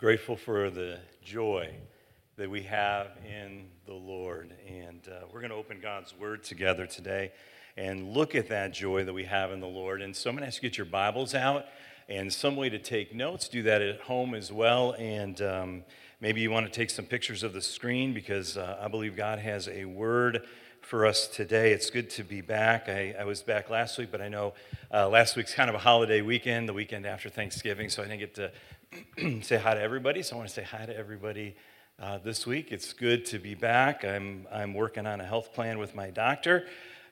Grateful for the joy that we have in the Lord. And uh, we're going to open God's Word together today and look at that joy that we have in the Lord. And so I'm going to ask you to get your Bibles out and some way to take notes. Do that at home as well. And um, maybe you want to take some pictures of the screen because uh, I believe God has a word for us today. It's good to be back. I, I was back last week, but I know uh, last week's kind of a holiday weekend, the weekend after Thanksgiving, so I didn't get to say hi to everybody. So I want to say hi to everybody uh, this week. It's good to be back. I'm, I'm working on a health plan with my doctor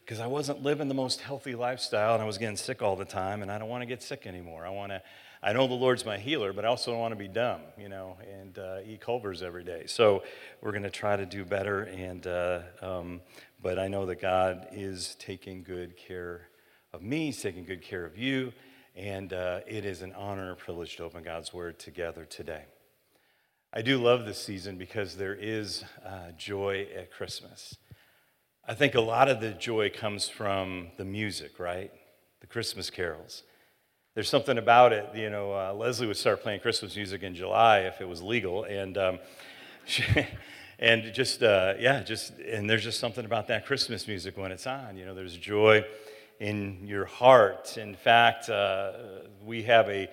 because I wasn't living the most healthy lifestyle and I was getting sick all the time, and I don't want to get sick anymore. I want to. I know the Lord's my healer, but I also don't want to be dumb, you know, and uh, eat Culver's every day. So we're going to try to do better, and uh, um, but I know that God is taking good care of me, He's taking good care of you, and uh, it is an honor and a privilege to open God's Word together today. I do love this season because there is uh, joy at Christmas. I think a lot of the joy comes from the music, right? The Christmas carols. There's something about it, you know. Uh, Leslie would start playing Christmas music in July if it was legal, and um, she, and just uh, yeah just and there's just something about that christmas music when it's on you know there's joy in your heart. In fact uh, we have a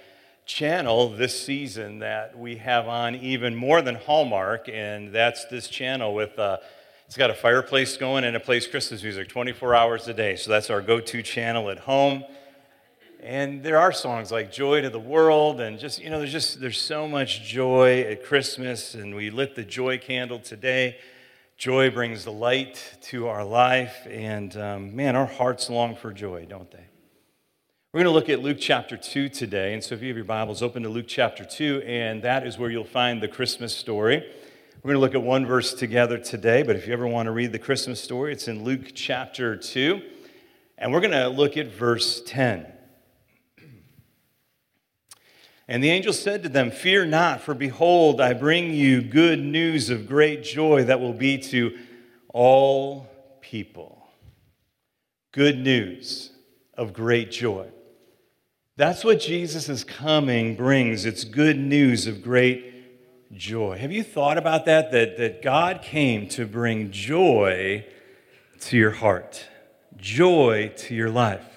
channel this season that we have on even more than hallmark and that's this channel with uh, it's got a fireplace going and it plays christmas music 24 hours a day. So that's our go-to channel at home and there are songs like joy to the world and just you know there's just there's so much joy at christmas and we lit the joy candle today. Joy brings the light to our life and um, man our hearts long for joy don't they? We're going to look at luke chapter 2 today. And so if you have your bibles open to luke chapter 2 and that is where you'll find the christmas story. We're going to look at one verse together today but if you ever want to read the christmas story it's in luke chapter 2 and we're going to look at verse 10 and the angel said to them, Fear not, for behold, I bring you good news of great joy that will be to all people. Good news of great joy. That's what Jesus' coming brings. It's good news of great joy. Have you thought about that? That, that God came to bring joy to your heart, joy to your life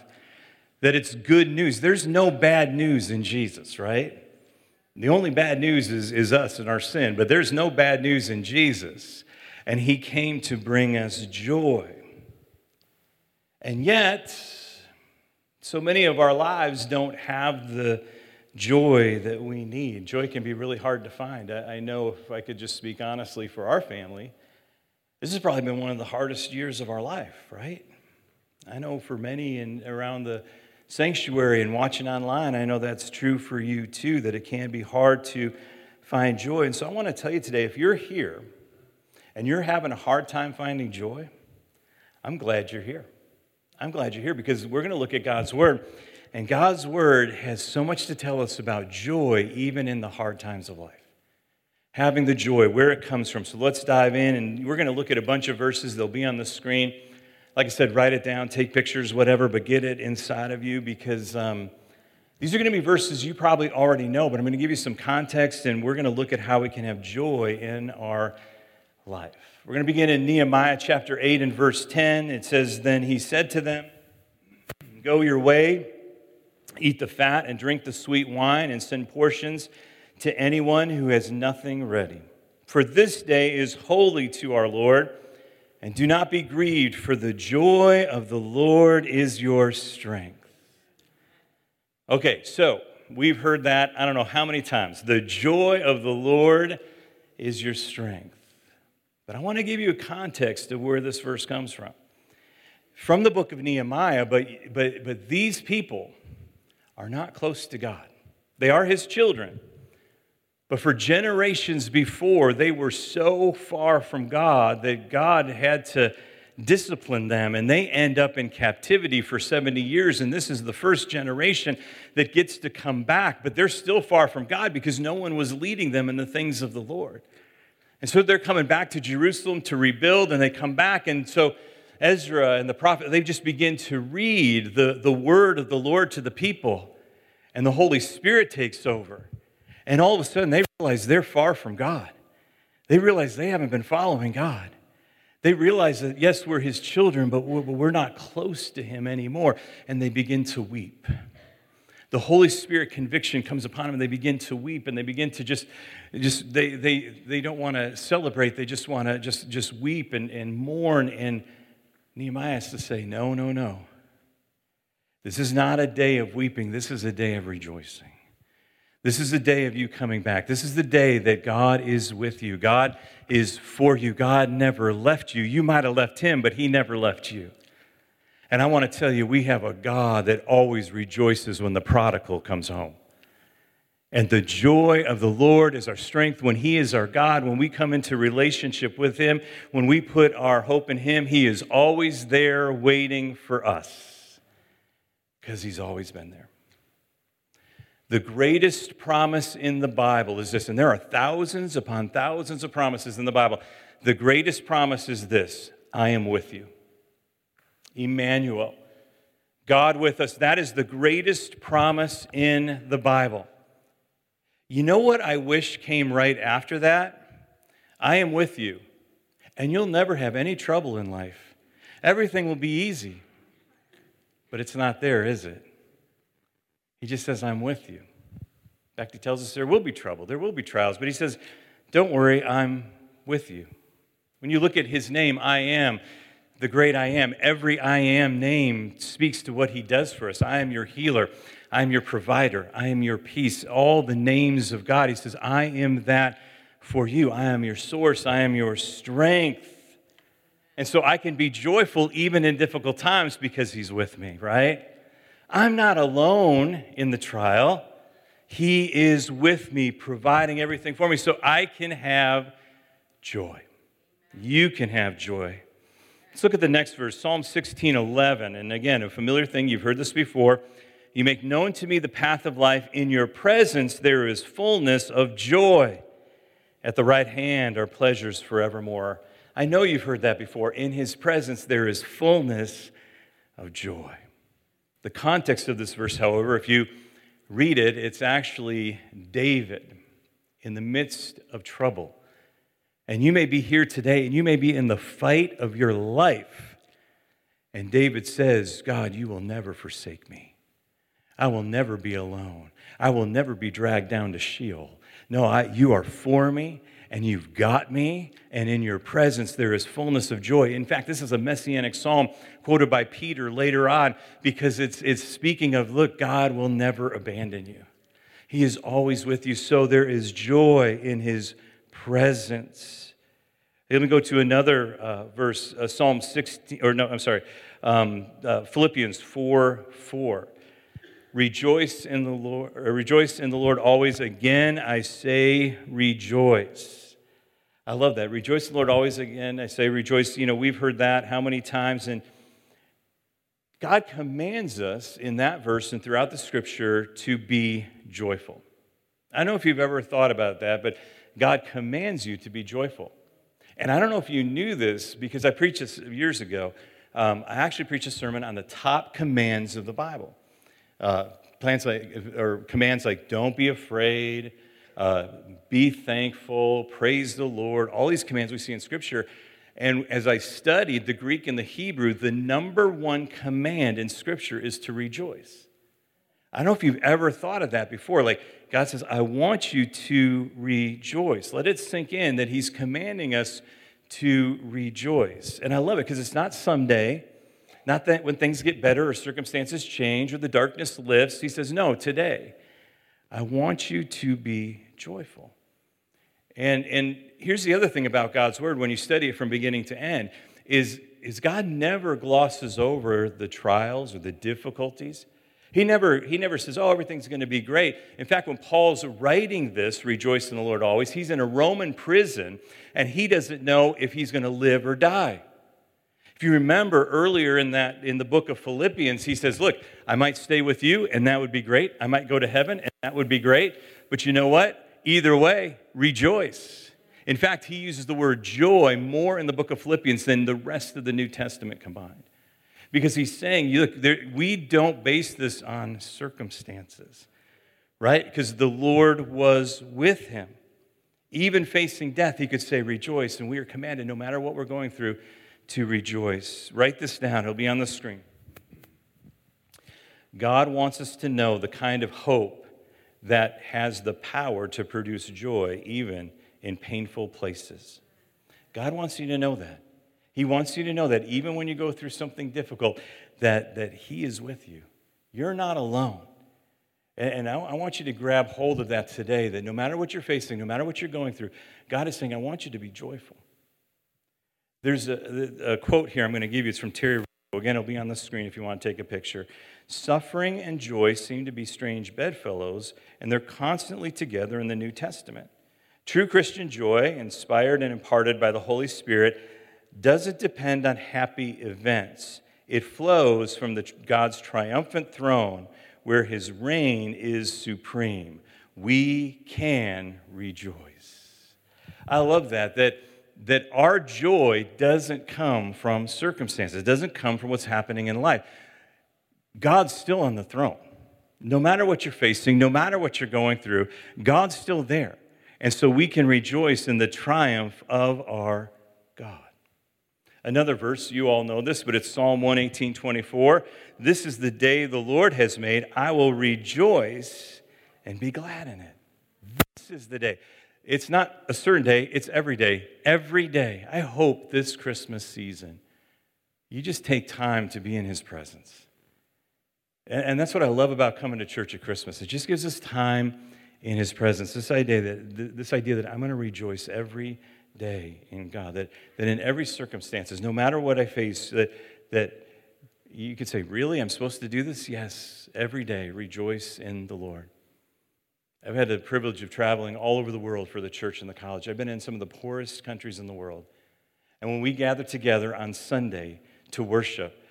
that it's good news. There's no bad news in Jesus, right? The only bad news is, is us and our sin, but there's no bad news in Jesus. And he came to bring us joy. And yet, so many of our lives don't have the joy that we need. Joy can be really hard to find. I, I know if I could just speak honestly for our family, this has probably been one of the hardest years of our life, right? I know for many and around the sanctuary and watching online, I know that's true for you too, that it can be hard to find joy. And so I want to tell you today if you're here and you're having a hard time finding joy, I'm glad you're here. I'm glad you're here because we're going to look at God's Word. And God's Word has so much to tell us about joy, even in the hard times of life. Having the joy, where it comes from. So let's dive in, and we're going to look at a bunch of verses. They'll be on the screen like I said, write it down, take pictures, whatever, but get it inside of you because um, these are going to be verses you probably already know, but I'm going to give you some context and we're going to look at how we can have joy in our life. We're going to begin in Nehemiah chapter 8 and verse 10. It says, Then he said to them, Go your way, eat the fat and drink the sweet wine, and send portions to anyone who has nothing ready. For this day is holy to our Lord. And do not be grieved, for the joy of the Lord is your strength. Okay, so we've heard that I don't know how many times. The joy of the Lord is your strength. But I want to give you a context of where this verse comes from. From the book of Nehemiah, but, but, but these people are not close to God. They are his children, but for generations before, they were so far from God that God had to discipline them, and they end up in captivity for 70 years. And this is the first generation that gets to come back, but they're still far from God because no one was leading them in the things of the Lord. And so they're coming back to Jerusalem to rebuild, and they come back. And so Ezra and the prophet, they just begin to read the, the word of the Lord to the people, and the Holy Spirit takes over. And all of a sudden, they realize they're far from God. They realize they haven't been following God. They realize that, yes, we're his children, but we're not close to him anymore. And they begin to weep. The Holy Spirit conviction comes upon them and they begin to weep and they begin to just, just they, they, they don't want to celebrate. They just want to just, just weep and, and mourn. And Nehemiah has to say, no, no, no. This is not a day of weeping. This is a day of rejoicing. This is the day of you coming back. This is the day that God is with you. God is for you. God never left you. You might have left him, but he never left you. And I want to tell you, we have a God that always rejoices when the prodigal comes home. And the joy of the Lord is our strength when He is our God. When we come into relationship with Him, when we put our hope in Him, He is always there waiting for us because He's always been there. The greatest promise in the Bible is this, and there are thousands upon thousands of promises in the Bible. The greatest promise is this I am with you. Emmanuel, God with us. That is the greatest promise in the Bible. You know what I wish came right after that? I am with you, and you'll never have any trouble in life. Everything will be easy. But it's not there, is it? He just says, I'm with you. In fact, he tells us there will be trouble, there will be trials, but he says, Don't worry, I'm with you. When you look at his name, I am, the great I am, every I am name speaks to what he does for us. I am your healer, I am your provider, I am your peace. All the names of God, he says, I am that for you. I am your source, I am your strength. And so I can be joyful even in difficult times because he's with me, right? I'm not alone in the trial. He is with me, providing everything for me so I can have joy. You can have joy. Let's look at the next verse, Psalm 16 11. And again, a familiar thing, you've heard this before. You make known to me the path of life. In your presence there is fullness of joy. At the right hand are pleasures forevermore. I know you've heard that before. In his presence there is fullness of joy. The context of this verse, however, if you read it, it's actually David in the midst of trouble. And you may be here today and you may be in the fight of your life. And David says, God, you will never forsake me. I will never be alone. I will never be dragged down to Sheol. No, I, you are for me and you've got me, and in your presence there is fullness of joy. In fact, this is a messianic psalm quoted by Peter later on because it's, it's speaking of, look, God will never abandon you. He is always with you, so there is joy in his presence. Let me go to another uh, verse, uh, Psalm 16, or no, I'm sorry, um, uh, Philippians 4 4. Rejoice in the Lord, rejoice in the Lord always. Again, I say rejoice. I love that. Rejoice the Lord always. Again, I say rejoice. You know, we've heard that how many times, and God commands us in that verse and throughout the scripture to be joyful. I don't know if you've ever thought about that, but God commands you to be joyful. And I don't know if you knew this because I preached this years ago. Um, I actually preached a sermon on the top commands of the Bible. Uh, plans like, or commands like don't be afraid, uh, be thankful, praise the Lord, all these commands we see in Scripture. And as I studied the Greek and the Hebrew, the number one command in Scripture is to rejoice. I don't know if you've ever thought of that before. Like, God says, I want you to rejoice. Let it sink in that He's commanding us to rejoice. And I love it because it's not someday, not that when things get better or circumstances change or the darkness lifts. He says, No, today, I want you to be joyful. And, and here's the other thing about God's word when you study it from beginning to end is, is God never glosses over the trials or the difficulties. He never, he never says, Oh, everything's going to be great. In fact, when Paul's writing this, rejoice in the Lord always, he's in a Roman prison and he doesn't know if he's going to live or die. If you remember earlier in that in the book of Philippians, he says, "Look, I might stay with you and that would be great. I might go to heaven and that would be great, but you know what? Either way, rejoice." In fact, he uses the word joy more in the book of Philippians than the rest of the New Testament combined. Because he's saying, look, there, we don't base this on circumstances. right? Because the Lord was with him. Even facing death, he could say, Rejoice. And we are commanded, no matter what we're going through, to rejoice. Write this down, it'll be on the screen. God wants us to know the kind of hope that has the power to produce joy even in painful places. God wants you to know that. He wants you to know that even when you go through something difficult, that, that He is with you. You're not alone. And, I, I want you to grab hold of that today that no matter what you're facing, no matter what you're going through, God is saying, I want you to be joyful. There's a, a quote here I'm going to give you. It's from Terry. Again, it'll be on the screen if you want to take a picture. Suffering and joy seem to be strange bedfellows, and they're constantly together in the New Testament. True Christian joy, inspired and imparted by the Holy Spirit, doesn't depend on happy events. It flows from the, God's triumphant throne where his reign is supreme. We can rejoice. I love that, that, that our joy doesn't come from circumstances, it doesn't come from what's happening in life. God's still on the throne. No matter what you're facing, no matter what you're going through, God's still there. And so we can rejoice in the triumph of our God. Another verse, you all know this, but it's Psalm 118 24. This is the day the Lord has made. I will rejoice and be glad in it. This is the day. It's not a certain day, it's every day. Every day. I hope this Christmas season, you just take time to be in His presence. And, that's what I love about coming to church at Christmas. It just gives us time in His presence. This idea that, this idea that I'm going to rejoice every day in God, that, that in every circumstances, no matter what I face, that, that you could say, Really? I'm supposed to do this? Yes, every day, rejoice in the Lord. I've had the privilege of traveling all over the world for the church and the college. I've been in some of the poorest countries in the world. And when we gather together on Sunday to worship,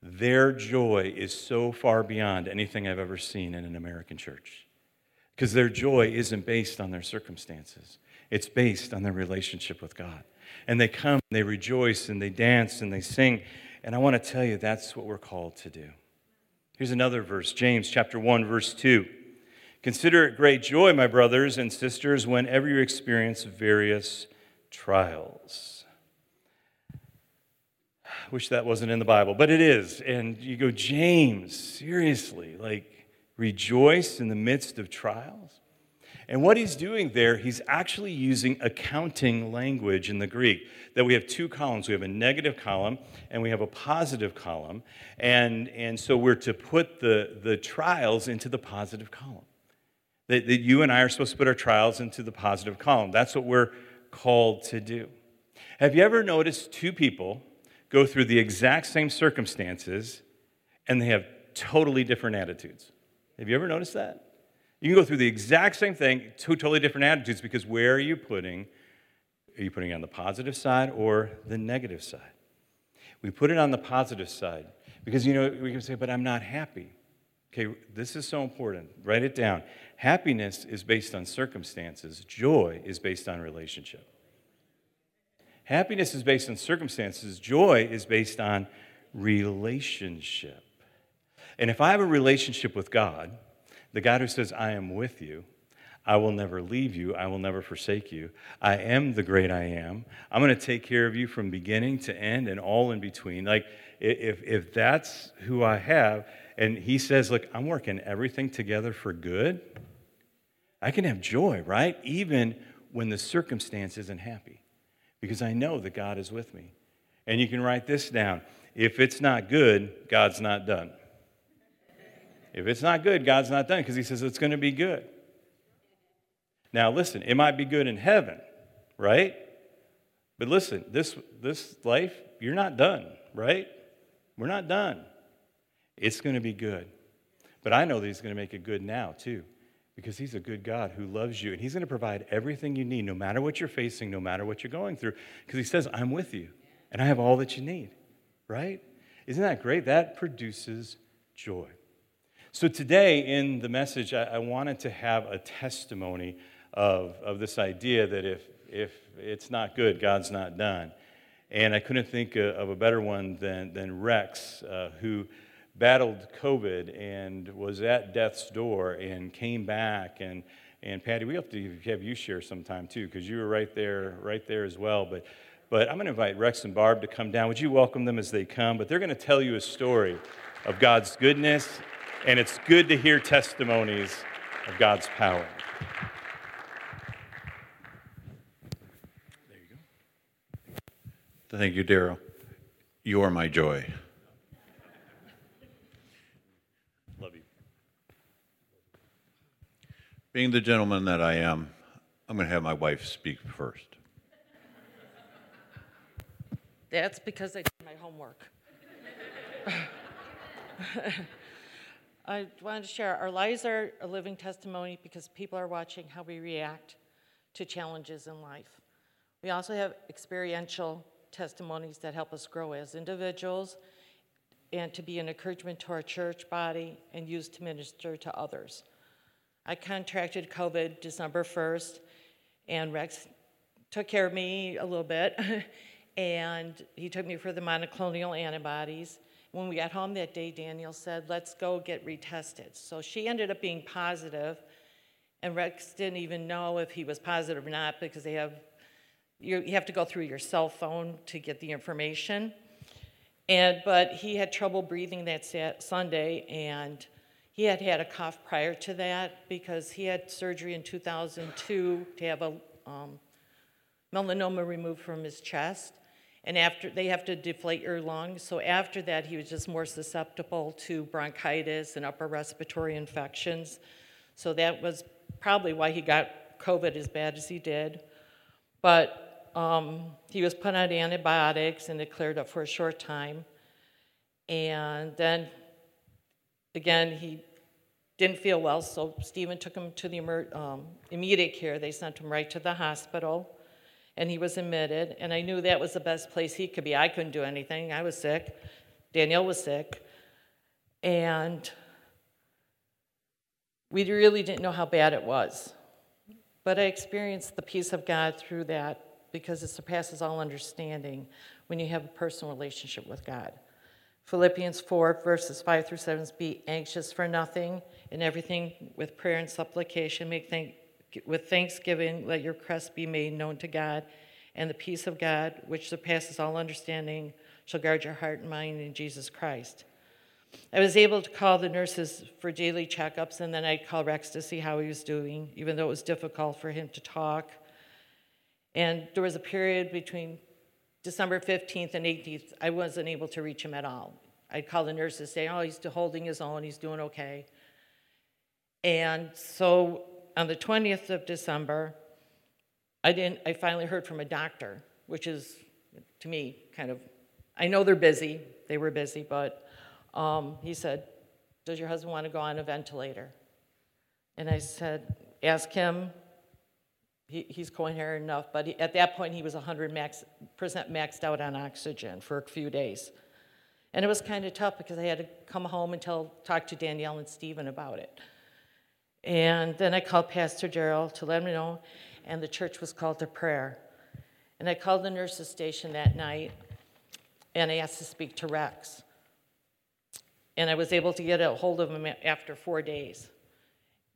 their joy is so far beyond anything I've ever seen in an American church. Because their joy isn't based on their circumstances, it's based on their relationship with God. And they come, and they rejoice, and they dance, and they sing. And I want to tell you, that's what we're called to do. Here's another verse James chapter 1, verse 2. Consider it great joy, my brothers and sisters, whenever you experience various trials I Wish that wasn't in the Bible, but it is. And you go, James, seriously, like rejoice in the midst of trials? And what he's doing there, he's actually using accounting language in the Greek. That we have two columns. We have a negative column and we have a positive column. And, and so we're to put the, the trials into the positive column. That, that you and I are supposed to put our trials into the positive column. That's what we're called to do. Have you ever noticed two people go through the exact same circumstances and they have totally different attitudes. Have you ever noticed that? You can go through the exact same thing, two totally different attitudes, because where are you putting? Are you putting it on the positive side or the negative side? We put it on the positive side because, you know, we can say, but I'm not happy. Okay, this is so important. Write it down. Happiness is based on circumstances, joy is based on relationship. Happiness is based on circumstances, joy is based on relationship. And if I have a relationship with God, the God who says, I am with you, I will never leave you, I will never forsake you, I am the great I am, I'm going to take care of you from beginning to end and all in between. Like, if, if that's who I have, and he says, Look, I'm working everything together for good, I can have joy, right? Even when the circumstance isn't happy because I know that God is with me. And you can write this down if it's not good, God's not done. If it's not good, God's not done because He says it's going to be good. Now, listen, it might be good in heaven, right? But listen, this, this life, you're not done, right? We're not done. It's going to be good. But I know that He's going to make it good now, too because He's a good God who loves you and He's going to provide everything you need, no matter what you're facing, no matter what you're going through, because He says, I'm with you and I have all that you need, right? Isn't that great? That produces joy. So, today in the message, I, I wanted to have a testimony of, of this idea that if, if it's not good, God's not done. And I couldn't think of a better one than, than Rex, uh, who battled COVID and was at death's door and came back. And, and Patty, we have to have you share sometime too, because you were right there, right there as well. But, but I'm going to invite Rex and Barb to come down. Would you welcome them as they come? But they're going to tell you a story of God's goodness, and it's good to hear testimonies of God's power. Thank you, Daryl. You are my joy. Love you. Being the gentleman that I am, I'm going to have my wife speak first. That's because I did my homework. I wanted to share our lives are a living testimony because people are watching how we react to challenges in life. We also have experiential testimonies that help us grow as individuals and to be an encouragement to our church body and used to minister to others. I contracted COVID December 1st, and Rex took care of me a little bit, and he took me for the monoclonal antibodies. When we got home that day, Danielle said, Let's go get retested. So she ended up being positive, and Rex didn't even know if he was positive or not because they have you, have to go through your cell phone to get the information. And but he had trouble breathing that Sunday, and he had had a cough prior to that because he had surgery in 2002 to have a um, melanoma removed from his chest. And after they have to deflate your lungs. So after that he was just more susceptible to bronchitis and upper respiratory infections. So that was probably why he got covid as bad as he did. But um, he was put on antibiotics and it cleared up for a short time. And then again he didn't feel well so stephen took him to the um, immediate care they sent him right to the hospital and he was admitted. And I knew that was the best place he could be. I couldn't do anything. I was sick. Danielle was sick. And we really didn't know how bad it was. But I experienced the peace of God through that because it surpasses all understanding when you have a personal relationship with God. Philippians 4, verses 5 through 7 Be anxious for nothing, in everything with prayer and supplication, make thank with thanksgiving, let your requests be made known to God, and the peace of God, which surpasses all understanding, shall guard your heart and mind in Jesus Christ. I was able to call the nurses for daily checkups, and then I'd call Rex to see how he was doing, even though it was difficult for him to talk. And there was a period between December 15th and 18th, I wasn't able to reach him at all. I'd call the nurses saying, Oh, he's holding his own, he's doing okay. And so on the 20th of December, I didn't. I finally heard from a doctor, which is to me kind of. I know they're busy. They were busy, but um, he said, "Does your husband want to go on a ventilator?" And I said, "Ask him." He, he's coherent enough, but he, at that point he was 100 max, percent maxed out on oxygen for a few days. And it was kind of tough because I had to come home and tell, talk to Danielle and Stephen about it. And then I called Pastor Gerald to let him know, and the church was called to prayer. And I called the nurses station that night, and I asked to speak to Rex. And I was able to get a hold of him after four days.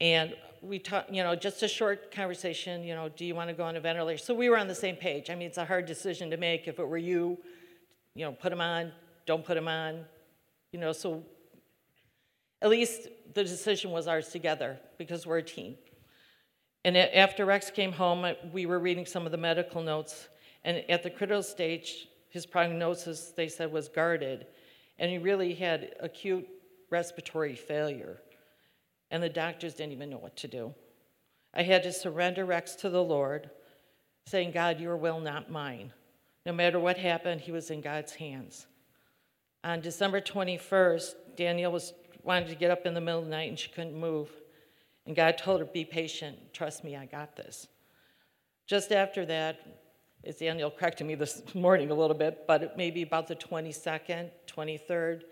And we talked, you know, just a short conversation, you know, do you want to go on a ventilator? So we were on the same page. I mean, it's a hard decision to make. If it were you, you know, put him on, don't put him on, you know, so at least the decision was ours together because we're a team. And after Rex came home, uh, we were reading some of the medical notes, and at the critical stage, his prognosis, they said, was guarded, and he really had acute respiratory failure, and the doctors didn't even know what to do. I had to surrender Rex to the Lord, saying, God, your will, not mine. No matter what happened, he was in God's hands. On December 21st, Danielle was wanted to get up in the middle of the night and she couldn't move. And God told her, Be patient. Trust me, I got this. Just after that, as Danielle corrected me this morning a little bit, but it may be about the 22nd, 23rd,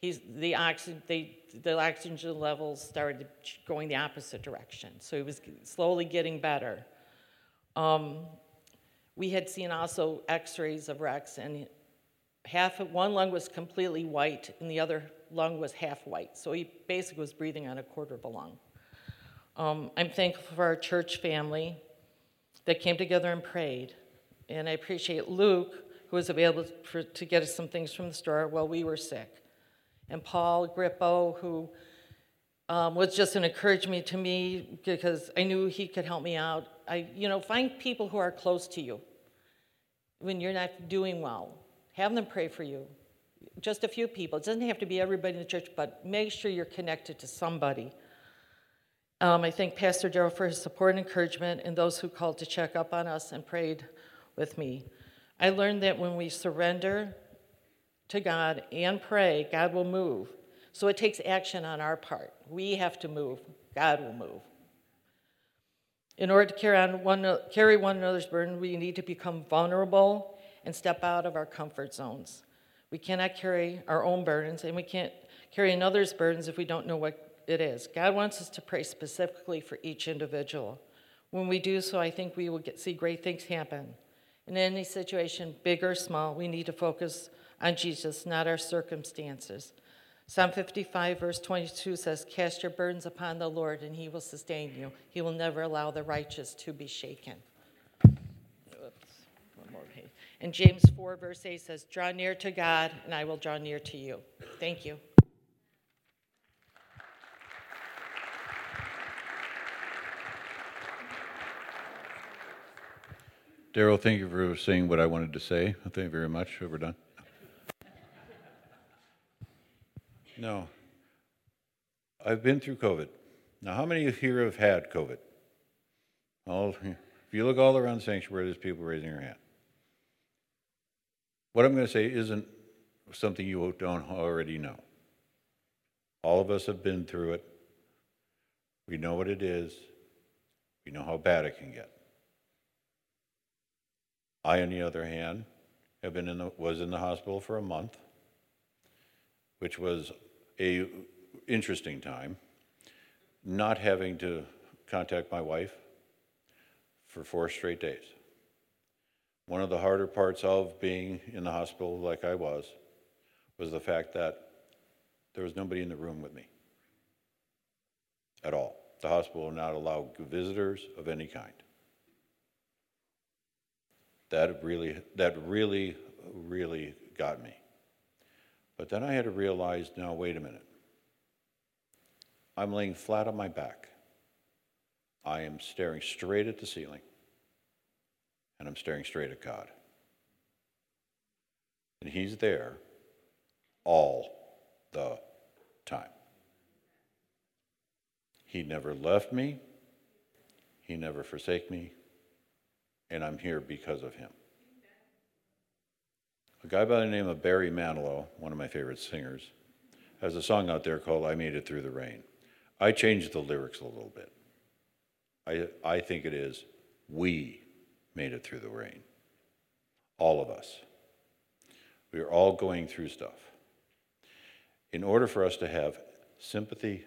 he's, the, oxygen, they, the oxygen levels started going the opposite direction. So he was slowly getting better. Um, we had seen also x rays of Rex, and half of one lung was completely white, and the other lung was half white, so he basically was breathing on a quarter of a lung. Um, I'm thankful for our church family that came together and prayed. And I appreciate Luke, who was available for, to get us some things from the store while we were sick. And Paul Grippo, who um, was just an encouragement to me because I knew he could help me out. I, you know, find people who are close to you when you're not doing well. Have them pray for you. Just a few people. It doesn't have to be everybody in the church, but make sure you're connected to somebody. Um, I thank Pastor Daryl for his support and encouragement and those who called to check up on us and prayed with me. I learned that when we surrender to God and pray, God will move. So it takes action on our part. We have to move, God will move. In order to carry, on one, carry one another's burden, we need to become vulnerable and step out of our comfort zones. We cannot carry our own burdens, and we can't carry another's burdens if we don't know what it is. God wants us to pray specifically for each individual. When we do so, I think we will get, see great things happen. In any situation, big or small, we need to focus on Jesus, not our circumstances. Psalm 55, verse 22 says, Cast your burdens upon the Lord, and he will sustain you. He will never allow the righteous to be shaken. And James 4, verse 8 says, Draw near to God, and I will draw near to you. Thank you. Daryl, thank you for saying what I wanted to say. Thank you very much. We're done. No. I've been through COVID. Now, how many of you here have had COVID? All, if you look all around the sanctuary, there's people raising their hand. What I'm going to say isn't something you don't already know. All of us have been through it. We know what it is. We know how bad it can get. I, on the other hand, have been in the, was in the hospital for a month, which was a interesting time. Not having to contact my wife for four straight days. One of the harder parts of being in the hospital like I was was the fact that there was nobody in the room with me at all. The hospital will not allow visitors of any kind. That really, that really, really got me. But then I had to realize now, wait a minute. I'm laying flat on my back. I am staring straight at the ceiling, and I'm staring straight at God. And He's there all the time. He never left me, He never forsake me, and I'm here because of Him. A guy by the name of Barry Manilow, one of my favorite singers, has a song out there called I Made It Through the Rain. I changed the lyrics a little bit. I, I think it is, we made it through the rain. All of us. We are all going through stuff. In order for us to have sympathy,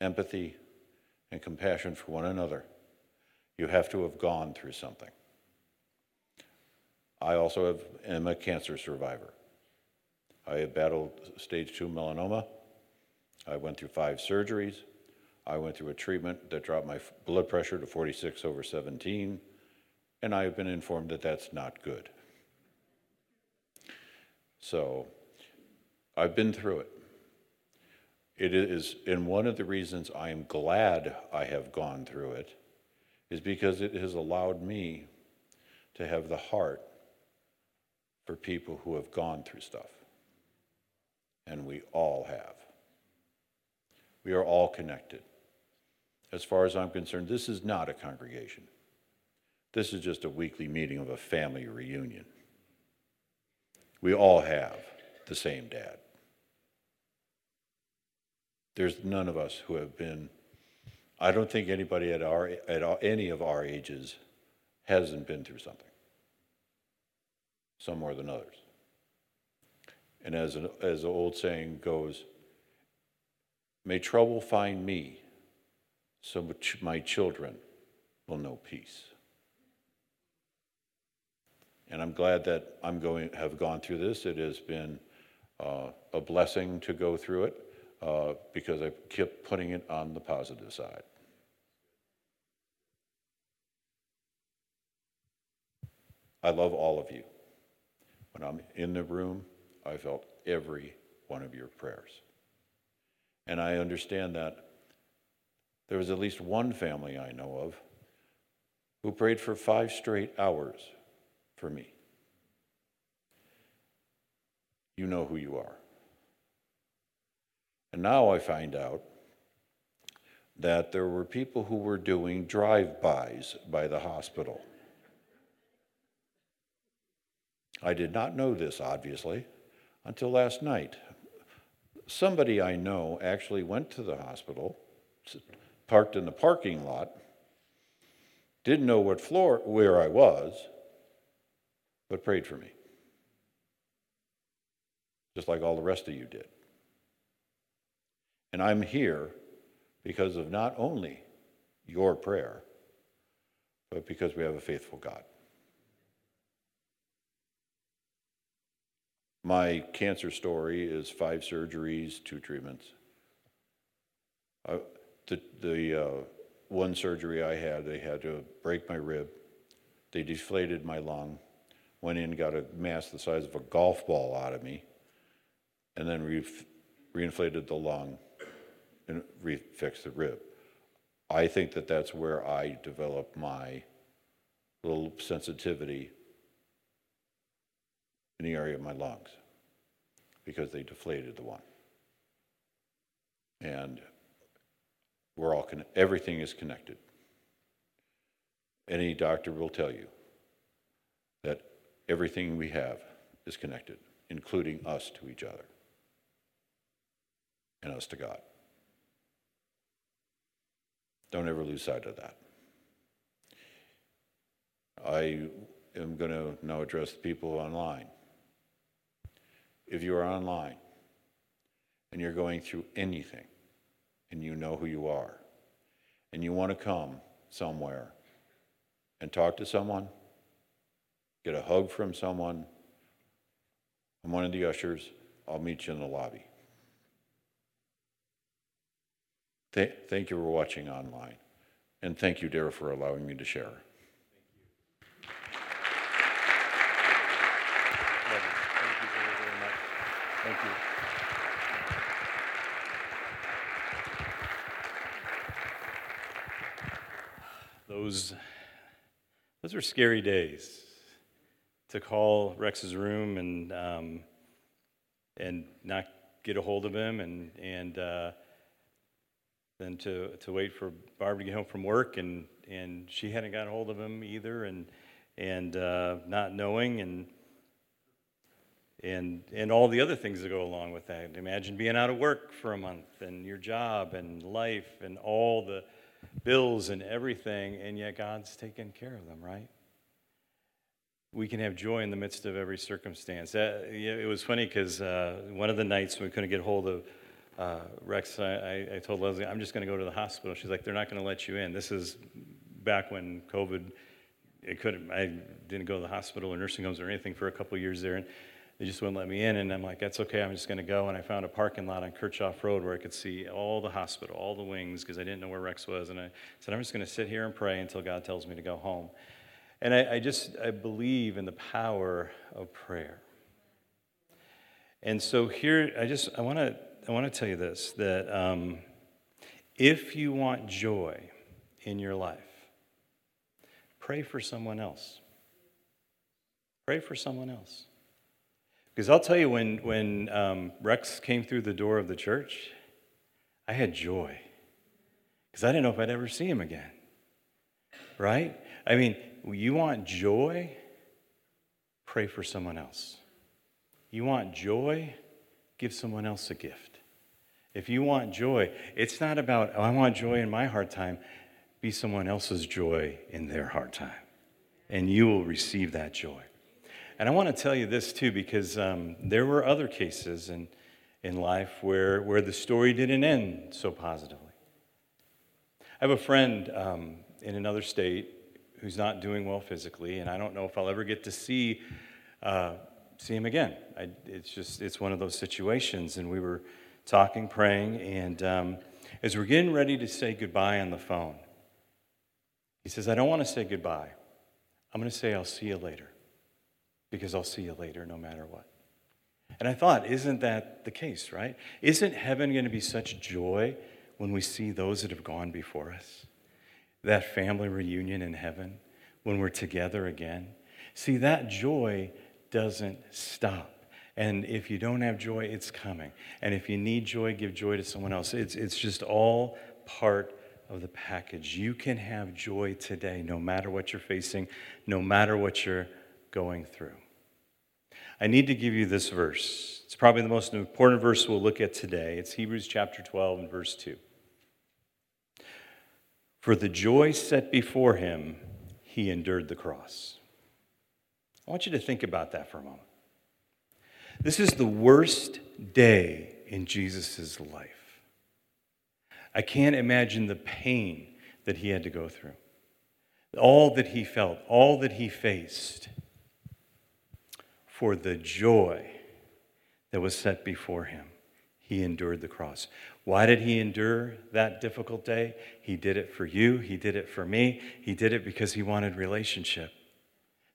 empathy, and compassion for one another, you have to have gone through something. I also have, am a cancer survivor. I have battled stage two melanoma. I went through five surgeries. I went through a treatment that dropped my blood pressure to 46 over 17, and I have been informed that that's not good. So I've been through it. It is, and one of the reasons I am glad I have gone through it is because it has allowed me to have the heart for people who have gone through stuff. And we all have. We are all connected. As far as I'm concerned, this is not a congregation. This is just a weekly meeting of a family reunion. We all have the same dad. There's none of us who have been, I don't think anybody at, our, at any of our ages hasn't been through something, some more than others. And as, an, as the old saying goes, May trouble find me, so my children will know peace. And I'm glad that I'm going have gone through this. It has been uh, a blessing to go through it uh, because I kept putting it on the positive side. I love all of you. When I'm in the room, I felt every one of your prayers. And I understand that there was at least one family I know of who prayed for five straight hours for me. You know who you are. And now I find out that there were people who were doing drive bys by the hospital. I did not know this, obviously, until last night. Somebody I know actually went to the hospital, parked in the parking lot, didn't know what floor where I was, but prayed for me. Just like all the rest of you did. And I'm here because of not only your prayer, but because we have a faithful God. My cancer story is five surgeries, two treatments. I, the the uh, one surgery I had, they had to break my rib. They deflated my lung, went in, got a mass the size of a golf ball out of me, and then re- reinflated the lung and refixed the rib. I think that that's where I developed my little sensitivity in the area of my lungs because they deflated the one. And we're all con- everything is connected. Any doctor will tell you that everything we have is connected, including us to each other and us to God. Don't ever lose sight of that. I am going to now address the people online. If you are online and you're going through anything and you know who you are and you want to come somewhere and talk to someone, get a hug from someone, I'm one of the ushers. I'll meet you in the lobby. Th- thank you for watching online. And thank you, Daryl, for allowing me to share. Love you. Thank you very, very much. Thank you. Those, those are scary days to call Rex's room and, um, and not get a hold of him and, and uh, then to, to wait for Barb to get home from work and, and she hadn't got a hold of him either and, and uh, not knowing and, and, and all the other things that go along with that. Imagine being out of work for a month and your job and life and all the bills and everything, and yet God's taking care of them, right? We can have joy in the midst of every circumstance. Yeah, it was funny because uh, one of the nights we couldn't get hold of uh, Rex, I, I told Leslie, I'm just going to go to the hospital. She's like, they're not going to let you in. This is back when COVID, it couldn't, I didn't go to the hospital or nursing homes or anything for a couple years there. And they just wouldn't let me in. And I'm like, that's okay, I'm just going to go. And I found a parking lot on Kirchhoff Road where I could see all the hospital, all the wings, because I didn't know where Rex was. And I said, I'm just going to sit here and pray until God tells me to go home. And I, I just, I believe in the power of prayer. And so here, I just, I want to, I want to tell you this that um, if you want joy in your life, pray for someone else. Pray for someone else. Because I'll tell you, when, when um, Rex came through the door of the church, I had joy. Because I didn't know if I'd ever see him again. Right? I mean, you want joy? Pray for someone else. You want joy? Give someone else a gift. If you want joy, it's not about, oh, I want joy in my hard time. Be someone else's joy in their hard time. And you will receive that joy. And I want to tell you this too, because um, there were other cases in, in life where, where the story didn't end so positively. I have a friend um, in another state who's not doing well physically, and I don't know if I'll ever get to see uh, see him again. I, it's just, it's one of those situations. And we were talking, praying, and um, as we're getting ready to say goodbye on the phone, he says, I don't want to say goodbye. I'm going to say, I'll see you later, because I'll see you later no matter what. And I thought, isn't that the case, right? Isn't heaven going to be such joy when we see those that have gone before us? That family reunion in heaven, when we're together again. See, that joy doesn't stop. And if you don't have joy, it's coming. And if you need joy, give joy to someone else. It's, it's just all part of the package. You can have joy today, no matter what you're facing, no matter what you're going through. I need to give you this verse. It's probably the most important verse we'll look at today. It's Hebrews chapter 12 and verse 2. For the joy set before him, he endured the cross. I want you to think about that for a moment. This is the worst day in Jesus' life. I can't imagine the pain that he had to go through, all that he felt, all that he faced for the joy that was set before him. He endured the cross. Why did he endure that difficult day? He did it for you. He did it for me. He did it because he wanted relationship.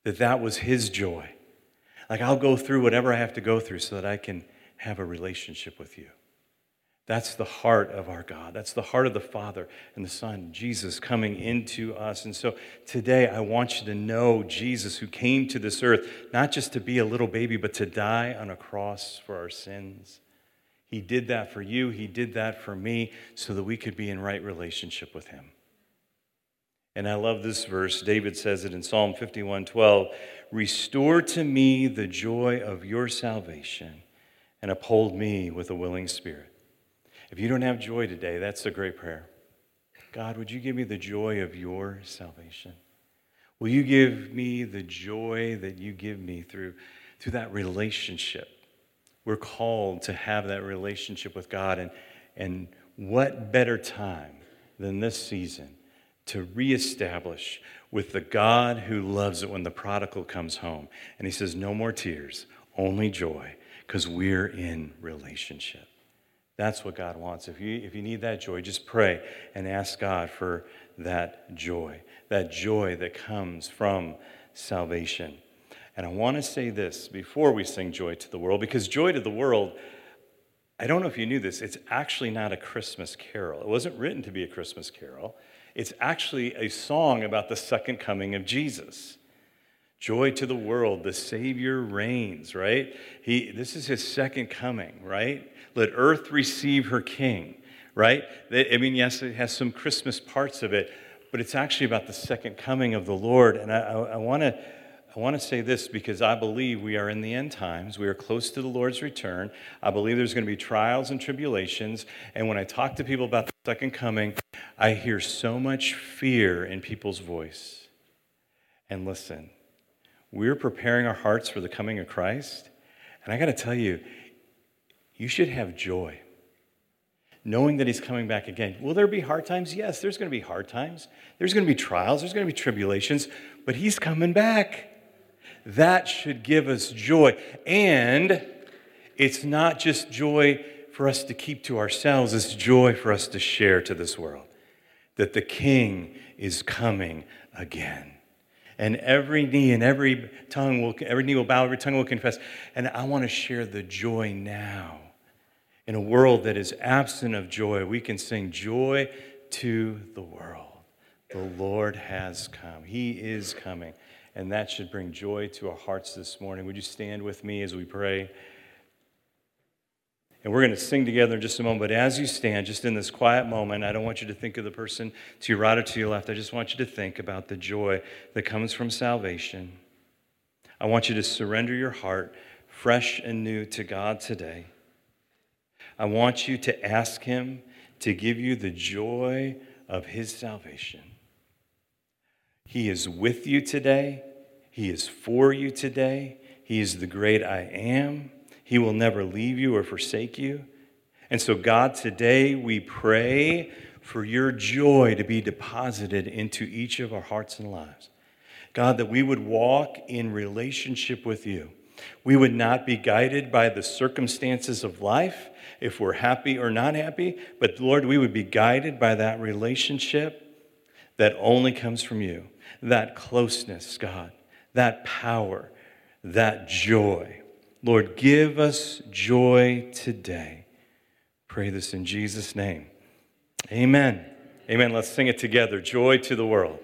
That that was his joy. Like, I'll go through whatever I have to go through so that I can have a relationship with you. That's the heart of our God. That's the heart of the Father and the Son, Jesus coming into us. And so today, I want you to know Jesus who came to this earth, not just to be a little baby, but to die on a cross for our sins. He did that for you, He did that for me, so that we could be in right relationship with Him. And I love this verse. David says it in Psalm 51 12. Restore to me the joy of your salvation and uphold me with a willing spirit. If you don't have joy today, that's a great prayer. God, would you give me the joy of your salvation? Will you give me the joy that you give me through, through that relationship? We're called to have that relationship with God. And, and what better time than this season to reestablish with the God who loves it when the prodigal comes home. And he says, No more tears, only joy, because we're in relationship. That's what God wants. If you, if you need that joy, just pray and ask God for that joy, that joy that comes from salvation. And I want to say this before we sing Joy to the World, because Joy to the World, I don't know if you knew this, it's actually not a Christmas carol. It wasn't written to be a Christmas carol. It's actually a song about the second coming of Jesus. Joy to the world, the Savior reigns, right? He, this is his second coming, right? Let earth receive her king, right? I mean, yes, it has some Christmas parts of it, but it's actually about the second coming of the Lord. And I, I, I want to I want to say this because I believe we are in the end times. We are close to the Lord's return. I believe there's going to be trials and tribulations. And when I talk to people about the second coming, I hear so much fear in people's voice. And listen, we're preparing our hearts for the coming of Christ. And I got to tell you, you should have joy knowing that he's coming back again. Will there be hard times? Yes, there's going to be hard times. There's going to be trials. There's going to be tribulations, but he's coming back. That should give us joy. And it's not just joy for us to keep to ourselves, it's joy for us to share to this world that the King is coming again. And every knee and every tongue will, every knee will bow, every tongue will confess. And I want to share the joy now. In a world that is absent of joy, we can sing joy to the world. The Lord has come. He is coming and that should bring joy to our hearts this morning. Would you stand with me as we pray? And we're going to sing together in just a moment. But as you stand, just in this quiet moment, I don't want you to think of the person to your right or to your left. I just want you to think about the joy that comes from salvation. I want you to surrender your heart fresh and new to God today. I want you to ask Him to give you the joy of His salvation. He is with you today. He is for you today. He is the great I am. He will never leave you or forsake you. And so, God, today we pray for your joy to be deposited into each of our hearts and lives. God, that we would walk in relationship with you, We would not be guided by the circumstances of life if we're happy or not happy, but Lord, we would be guided by that relationship that only comes from you, that closeness, God, that power, that joy. Lord, give us joy today. Pray this in Jesus' name. Amen. Amen. Let's sing it together. Joy to the world.